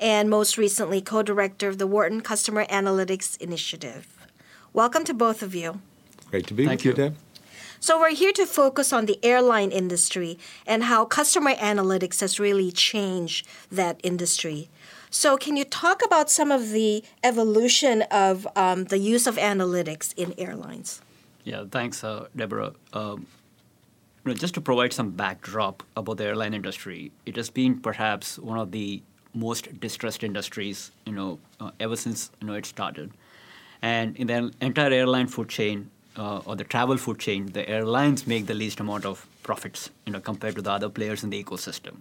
and most recently co director of the Wharton Customer Analytics Initiative. Welcome to both of you. Great to be here. Thank with you, you. Deb. So, we're here to focus on the airline industry and how customer analytics has really changed that industry. So, can you talk about some of the evolution of um, the use of analytics in airlines? Yeah, thanks, uh, Deborah. Um, you know, just to provide some backdrop about the airline industry, it has been perhaps one of the most distressed industries, you know, uh, ever since you know it started. And in the entire airline food chain uh, or the travel food chain, the airlines make the least amount of profits, you know, compared to the other players in the ecosystem.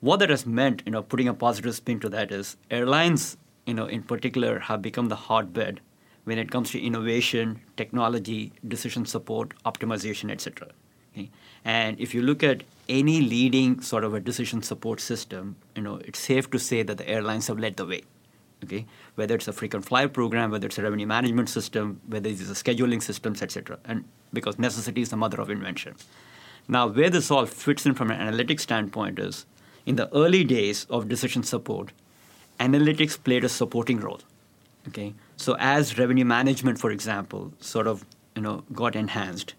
What that has meant, you know, putting a positive spin to that is airlines, you know, in particular, have become the hotbed when it comes to innovation, technology, decision support, optimization, etc. Okay? And if you look at any leading sort of a decision support system, you know, it's safe to say that the airlines have led the way. Okay, whether it's a frequent flyer program, whether it's a revenue management system, whether it's a scheduling systems, etc. And because necessity is the mother of invention. Now, where this all fits in from an analytics standpoint is, in the early days of decision support, analytics played a supporting role. Okay, so as revenue management, for example, sort of you know got enhanced,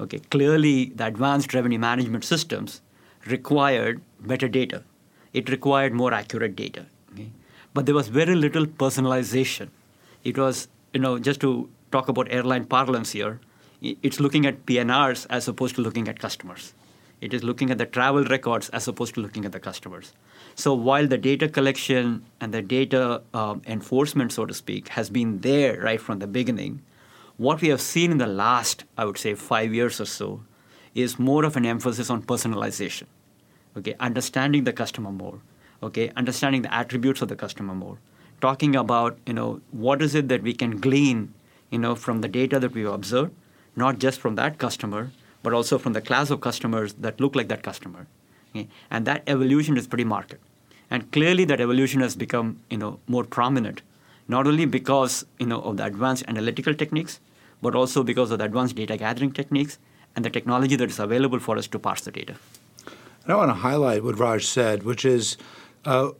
okay, clearly the advanced revenue management systems required better data. It required more accurate data. Okay? But there was very little personalization. It was, you know, just to talk about airline parlance here, it's looking at PNRs as opposed to looking at customers. It is looking at the travel records as opposed to looking at the customers. So while the data collection and the data um, enforcement, so to speak, has been there right from the beginning, what we have seen in the last, I would say, five years or so, is more of an emphasis on personalization. Okay, understanding the customer more. Okay, understanding the attributes of the customer more. Talking about, you know, what is it that we can glean, you know, from the data that we've observed, not just from that customer, but also from the class of customers that look like that customer. Okay? And that evolution is pretty marked. And clearly that evolution has become, you know, more prominent, not only because, you know, of the advanced analytical techniques, but also because of the advanced data gathering techniques and the technology that is available for us to parse the data. And I want to highlight what Raj said, which is uh,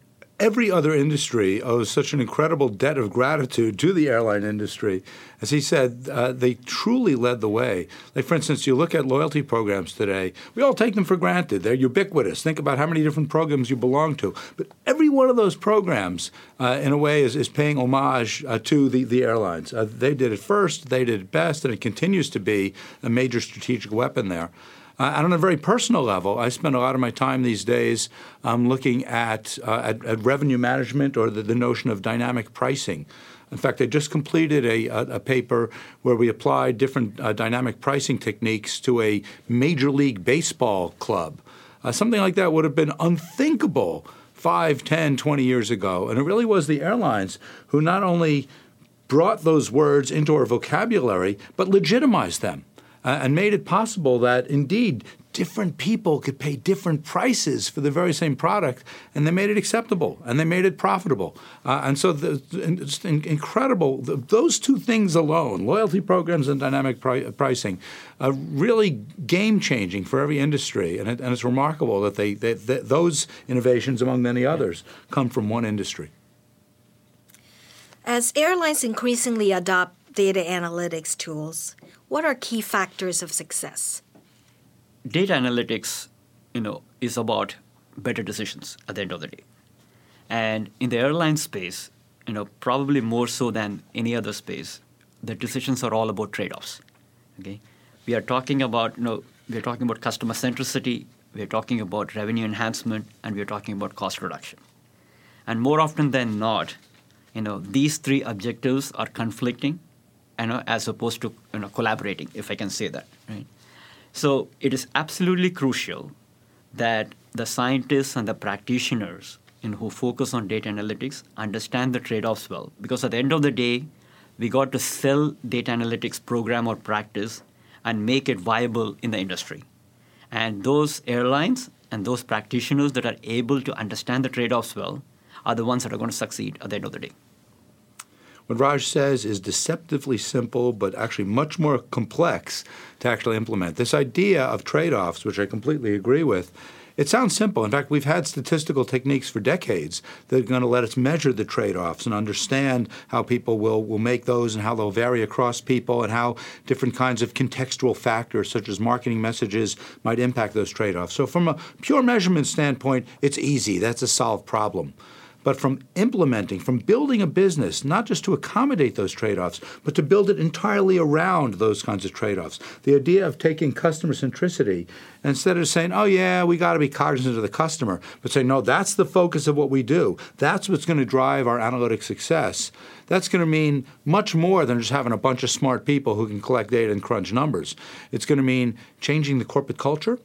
every other industry owes such an incredible debt of gratitude to the airline industry. As he said, uh, they truly led the way. Like, for instance, you look at loyalty programs today, we all take them for granted. They're ubiquitous. Think about how many different programs you belong to. But every one of those programs, uh, in a way, is, is paying homage uh, to the, the airlines. Uh, they did it first, they did it best, and it continues to be a major strategic weapon there. Uh, and on a very personal level, I spend a lot of my time these days um, looking at, uh, at, at revenue management or the, the notion of dynamic pricing. In fact, I just completed a, a, a paper where we applied different uh, dynamic pricing techniques to a Major League Baseball club. Uh, something like that would have been unthinkable 5, 10, 20 years ago. And it really was the airlines who not only brought those words into our vocabulary, but legitimized them uh, and made it possible that indeed different people could pay different prices for the very same product, and they made it acceptable and they made it profitable. Uh, and so the, it's in- incredible. Those two things alone, loyalty programs and dynamic pri- pricing, are really game changing for every industry. And, it, and it's remarkable that they, they, that those innovations, among many others, come from one industry. As airlines increasingly adopt data analytics tools, what are key factors of success? data analytics, you know, is about better decisions at the end of the day. And in the airline space, you know, probably more so than any other space, the decisions are all about trade-offs. Okay, we are talking about, you know, we are talking about customer centricity, we are talking about revenue enhancement, and we are talking about cost reduction. And more often than not, you know, these three objectives are conflicting, you uh, know, as opposed to you know collaborating, if I can say that, right? So it is absolutely crucial that the scientists and the practitioners in who focus on data analytics understand the trade-offs well, because at the end of the day, we got to sell data analytics program or practice and make it viable in the industry. And those airlines and those practitioners that are able to understand the trade offs well are the ones that are going to succeed at the end of the day. What Raj says is deceptively simple, but actually much more complex to actually implement. This idea of trade offs, which I completely agree with, it sounds simple. In fact, we've had statistical techniques for decades that are going to let us measure the trade offs and understand how people will, will make those and how they'll vary across people and how different kinds of contextual factors, such as marketing messages, might impact those trade offs. So, from a pure measurement standpoint, it's easy. That's a solved problem but from implementing, from building a business, not just to accommodate those trade offs, but to build it entirely around those kinds of trade offs. The idea of taking customer centricity, instead of saying, oh, yeah, we got to be cognizant of the customer, but saying, no, that's the focus of what we do. That's what's going to drive our analytic success. That's going to mean much more than just having a bunch of smart people who can collect data and crunch numbers. It's going to mean changing the corporate culture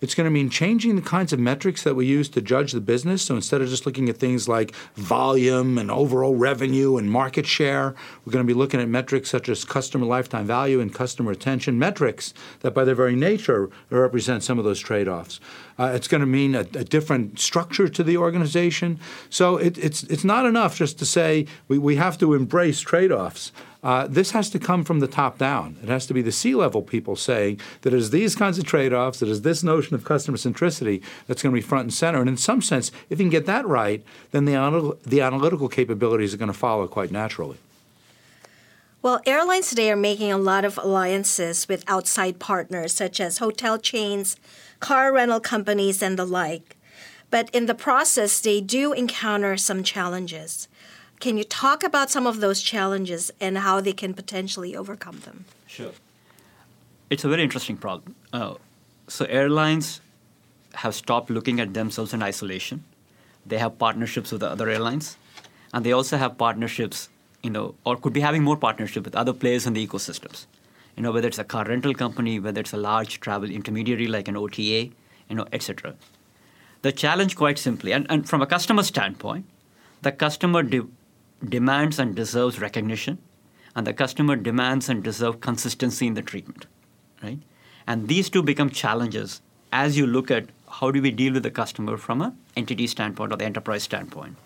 it's going to mean changing the kinds of metrics that we use to judge the business. So instead of just looking at things like volume and overall revenue and market share, we're going to be looking at metrics such as customer lifetime value and customer retention, metrics that by their very nature represent some of those trade offs. Uh, it's going to mean a, a, different structure to the organization. So it, it's, it's not enough just to say we, we have to embrace trade offs. Uh, this has to come from the top down. It has to be the C level people saying that it is these kinds of trade offs, that is this notion of customer centricity that's going to be front and center. And in some sense, if you can get that right, then the, the analytical capabilities are going to follow quite naturally. Well, airlines today are making a lot of alliances with outside partners such as hotel chains, car rental companies, and the like. But in the process, they do encounter some challenges. Can you talk about some of those challenges and how they can potentially overcome them? Sure. It's a very interesting problem. Uh, so, airlines have stopped looking at themselves in isolation. They have partnerships with other airlines, and they also have partnerships, you know, or could be having more partnership with other players in the ecosystems. You know, whether it's a car rental company, whether it's a large travel intermediary like an OTA, you know, etc. The challenge, quite simply, and, and from a customer standpoint, the customer de- demands and deserves recognition, and the customer demands and deserves consistency in the treatment, right? And these two become challenges as you look at how do we deal with the customer from an entity standpoint or the enterprise standpoint.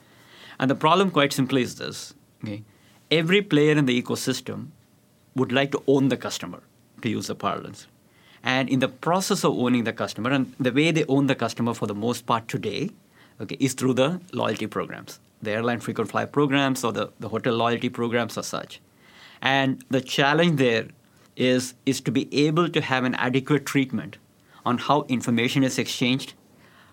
And the problem, quite simply, is this: okay? every player in the ecosystem would like to own the customer, to use the parlance. And in the process of owning the customer, and the way they own the customer for the most part today, okay, is through the loyalty programs the airline frequent flyer programs or the, the hotel loyalty programs or such. And the challenge there is, is to be able to have an adequate treatment on how information is exchanged,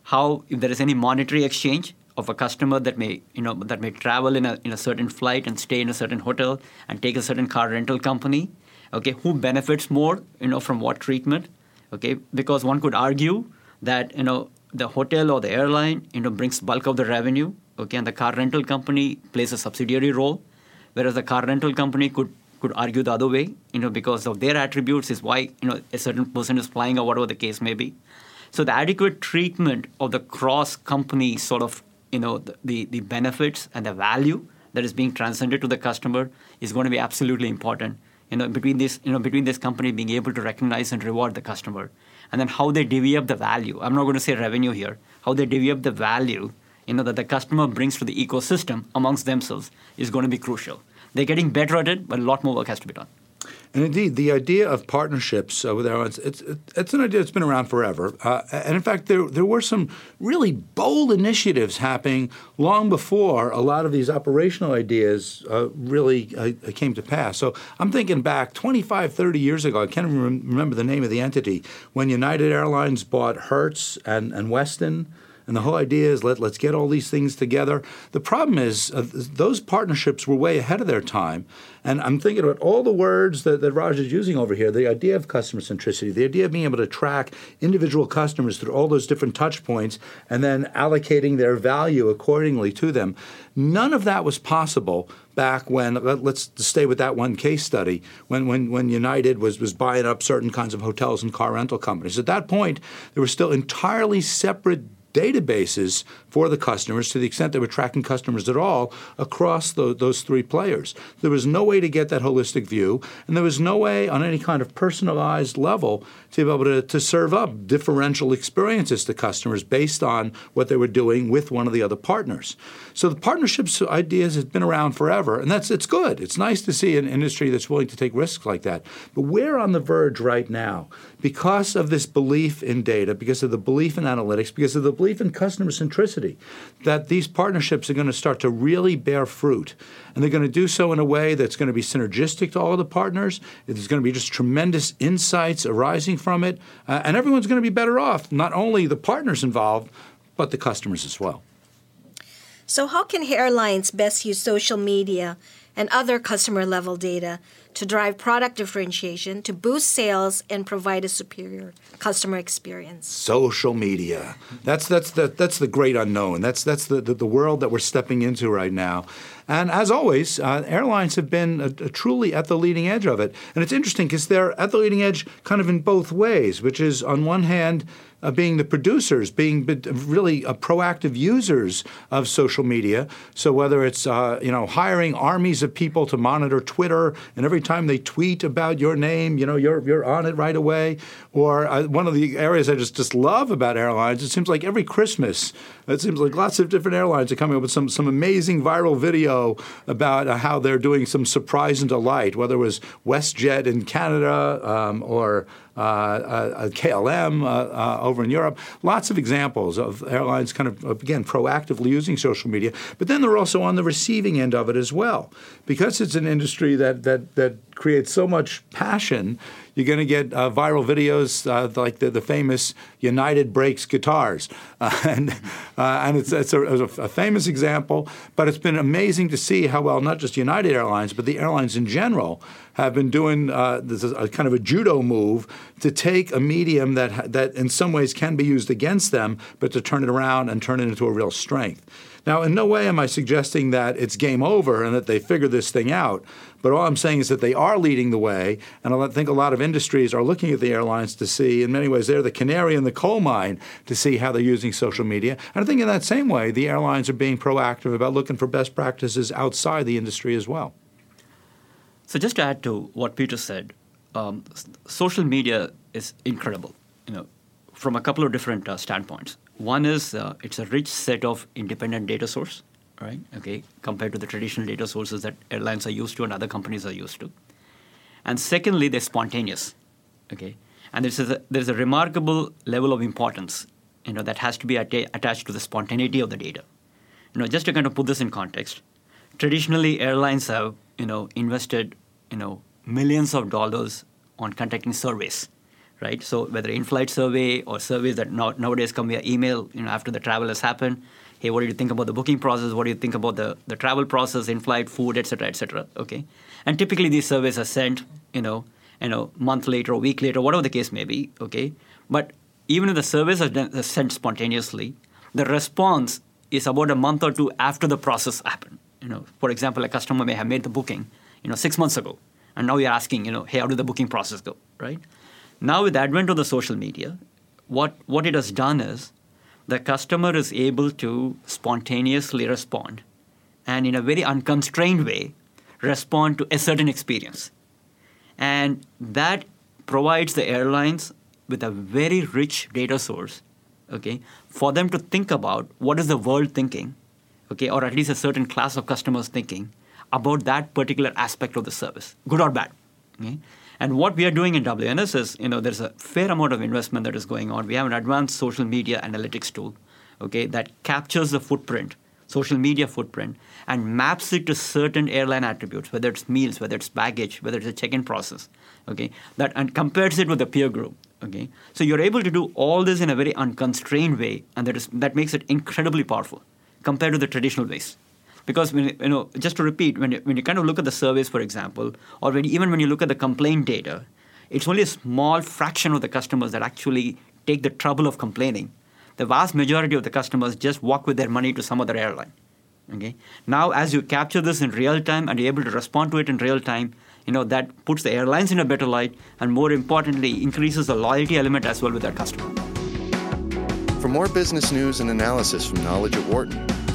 how if there is any monetary exchange of a customer that may you know that may travel in a in a certain flight and stay in a certain hotel and take a certain car rental company, okay, who benefits more you know from what treatment, okay, because one could argue that you know the hotel or the airline you know brings bulk of the revenue okay, and the car rental company plays a subsidiary role, whereas the car rental company could could argue the other way, you know, because of their attributes is why you know a certain person is flying or whatever the case may be. So the adequate treatment of the cross company sort of you know the, the, the benefits and the value that is being transcended to the customer is going to be absolutely important. You know, between this you know between this company being able to recognize and reward the customer, and then how they divvy up the value. I'm not going to say revenue here. How they divvy up the value you know, that the customer brings to the ecosystem amongst themselves is going to be crucial. They're getting better at it, but a lot more work has to be done. And indeed, the idea of partnerships uh, with airlines, it's, it's an idea that's been around forever. Uh, and in fact, there, there were some really bold initiatives happening long before a lot of these operational ideas uh, really uh, came to pass. So I'm thinking back 25, 30 years ago, I can't even remember the name of the entity, when United Airlines bought Hertz and, and Westin. And the whole idea is let, let's get all these things together. The problem is uh, those partnerships were way ahead of their time. And I'm thinking about all the words that, that Raj is using over here the idea of customer centricity, the idea of being able to track individual customers through all those different touch points and then allocating their value accordingly to them. None of that was possible back when let, us stay with that one case study when, when, when United was, was buying up certain kinds of hotels and car rental companies. At that point, there were still entirely separate databases for the customers to the extent they were tracking customers at all across the, those three players. There was no way to get that holistic view, and there was no way on any kind of personalized level to be able to, to serve up differential experiences to customers based on what they were doing with one of the other partners. So the partnerships ideas has been around forever, and that's it's good. It's nice to see an industry that's willing to take risks like that. But we're on the verge right now because of this belief in data, because of the belief in analytics, because of the belief in customer centricity, that these partnerships are going to start to really bear fruit. And they're going to do so in a way that's going to be synergistic to all of the partners. There's going to be just tremendous insights arising from it. Uh, and everyone's going to be better off, not only the partners involved, but the customers as well. So, how can airlines best use social media and other customer level data to drive product differentiation, to boost sales, and provide a superior customer experience. Social media. That's that's the that's the great unknown. That's that's the, the, the world that we're stepping into right now. And as always, uh, airlines have been truly at the leading edge of it. And it's interesting because they're at the leading edge kind of in both ways, which is on one hand, uh, being the producers, being really uh, proactive users of social media. So whether it's uh, you know hiring armies of people to monitor Twitter, and every time they tweet about your name, you know you're you're on it right away. Or uh, one of the areas I just just love about airlines, it seems like every Christmas, it seems like lots of different airlines are coming up with some some amazing viral video about uh, how they're doing some surprise and delight, whether it was WestJet in Canada um, or Uh, uh, KLM uh, uh, over in Europe. Lots of examples of airlines kind of, again, proactively using social media. But then they're also on the receiving end of it as well. Because it's an industry that, that, that creates so much passion, you're going to get uh, viral videos uh, like the, the famous United Breaks guitars. Uh, and and it's, it's, a, it's, a, famous example, but it's been amazing to see how well not just United Airlines, but the airlines in general have been doing uh, this is a kind of a judo move to take a medium that that in some ways can be used against them, but to turn it around and turn it into a real strength. Now, in no way am I suggesting that it's game over and that they figure this thing out. But all I'm saying is that they are leading the way, and I think a lot of industries are looking at the airlines to see, in many ways, they're the canary in the coal mine to see how they're using social media. And I think in that same way, the airlines are being proactive about looking for best practices outside the industry as well. So just to add to what Peter said, um, social media is incredible, you know, from a couple of different uh, standpoints. One is uh, it's a rich set of independent data source right? Okay, compared to the traditional data sources that airlines are used to and other companies are used to. And secondly, they're spontaneous. Okay, and there's a, there's a remarkable level of importance, you know, that has to be atta- attached to the spontaneity of the data. You know, just to kind of put this in context, traditionally airlines have you know invested you know millions of dollars on conducting surveys right? So whether in-flight survey or surveys that now, nowadays come via email, you know, after the travel has happened, hey, what do you think about the booking process? What do you think about the, the travel process, in-flight food, et cetera, et cetera, okay? And typically these surveys are sent, you know, you know, month later or week later, whatever the case may be, okay? But even if the surveys are, are sent spontaneously, the response is about a month or two after the process happened. You know, for example, a customer may have made the booking, you know, six months ago, and now you're asking, you know, hey, how did the booking process go, right? Now with advent of the social media, what, what it has done is the customer is able to spontaneously respond and in a very unconstrained way respond to a certain experience. And that provides the airlines with a very rich data source, okay, for them to think about what is the world thinking, okay, or at least a certain class of customers thinking about that particular aspect of the service, good or bad. Okay? And what we are doing in WNS is, you know, there's a fair amount of investment that is going on. We have an advanced social media analytics tool, okay, that captures the footprint, social media footprint, and maps it to certain airline attributes, whether it's meals, whether it's baggage, whether it's a check-in process, okay, that and compares it with the peer group, okay. So you're able to do all this in a very unconstrained way, and that is that makes it incredibly powerful compared to the traditional ways. Because when, you know, just to repeat, when you, when you kind of look at the surveys, for example, or when, even when you look at the complaint data, it's only a small fraction of the customers that actually take the trouble of complaining. The vast majority of the customers just walk with their money to some other airline. Okay. Now, as you capture this in real time and you're able to respond to it in real time, you know that puts the airlines in a better light, and more importantly, increases the loyalty element as well with their customer. For more business news and analysis from Knowledge at Wharton,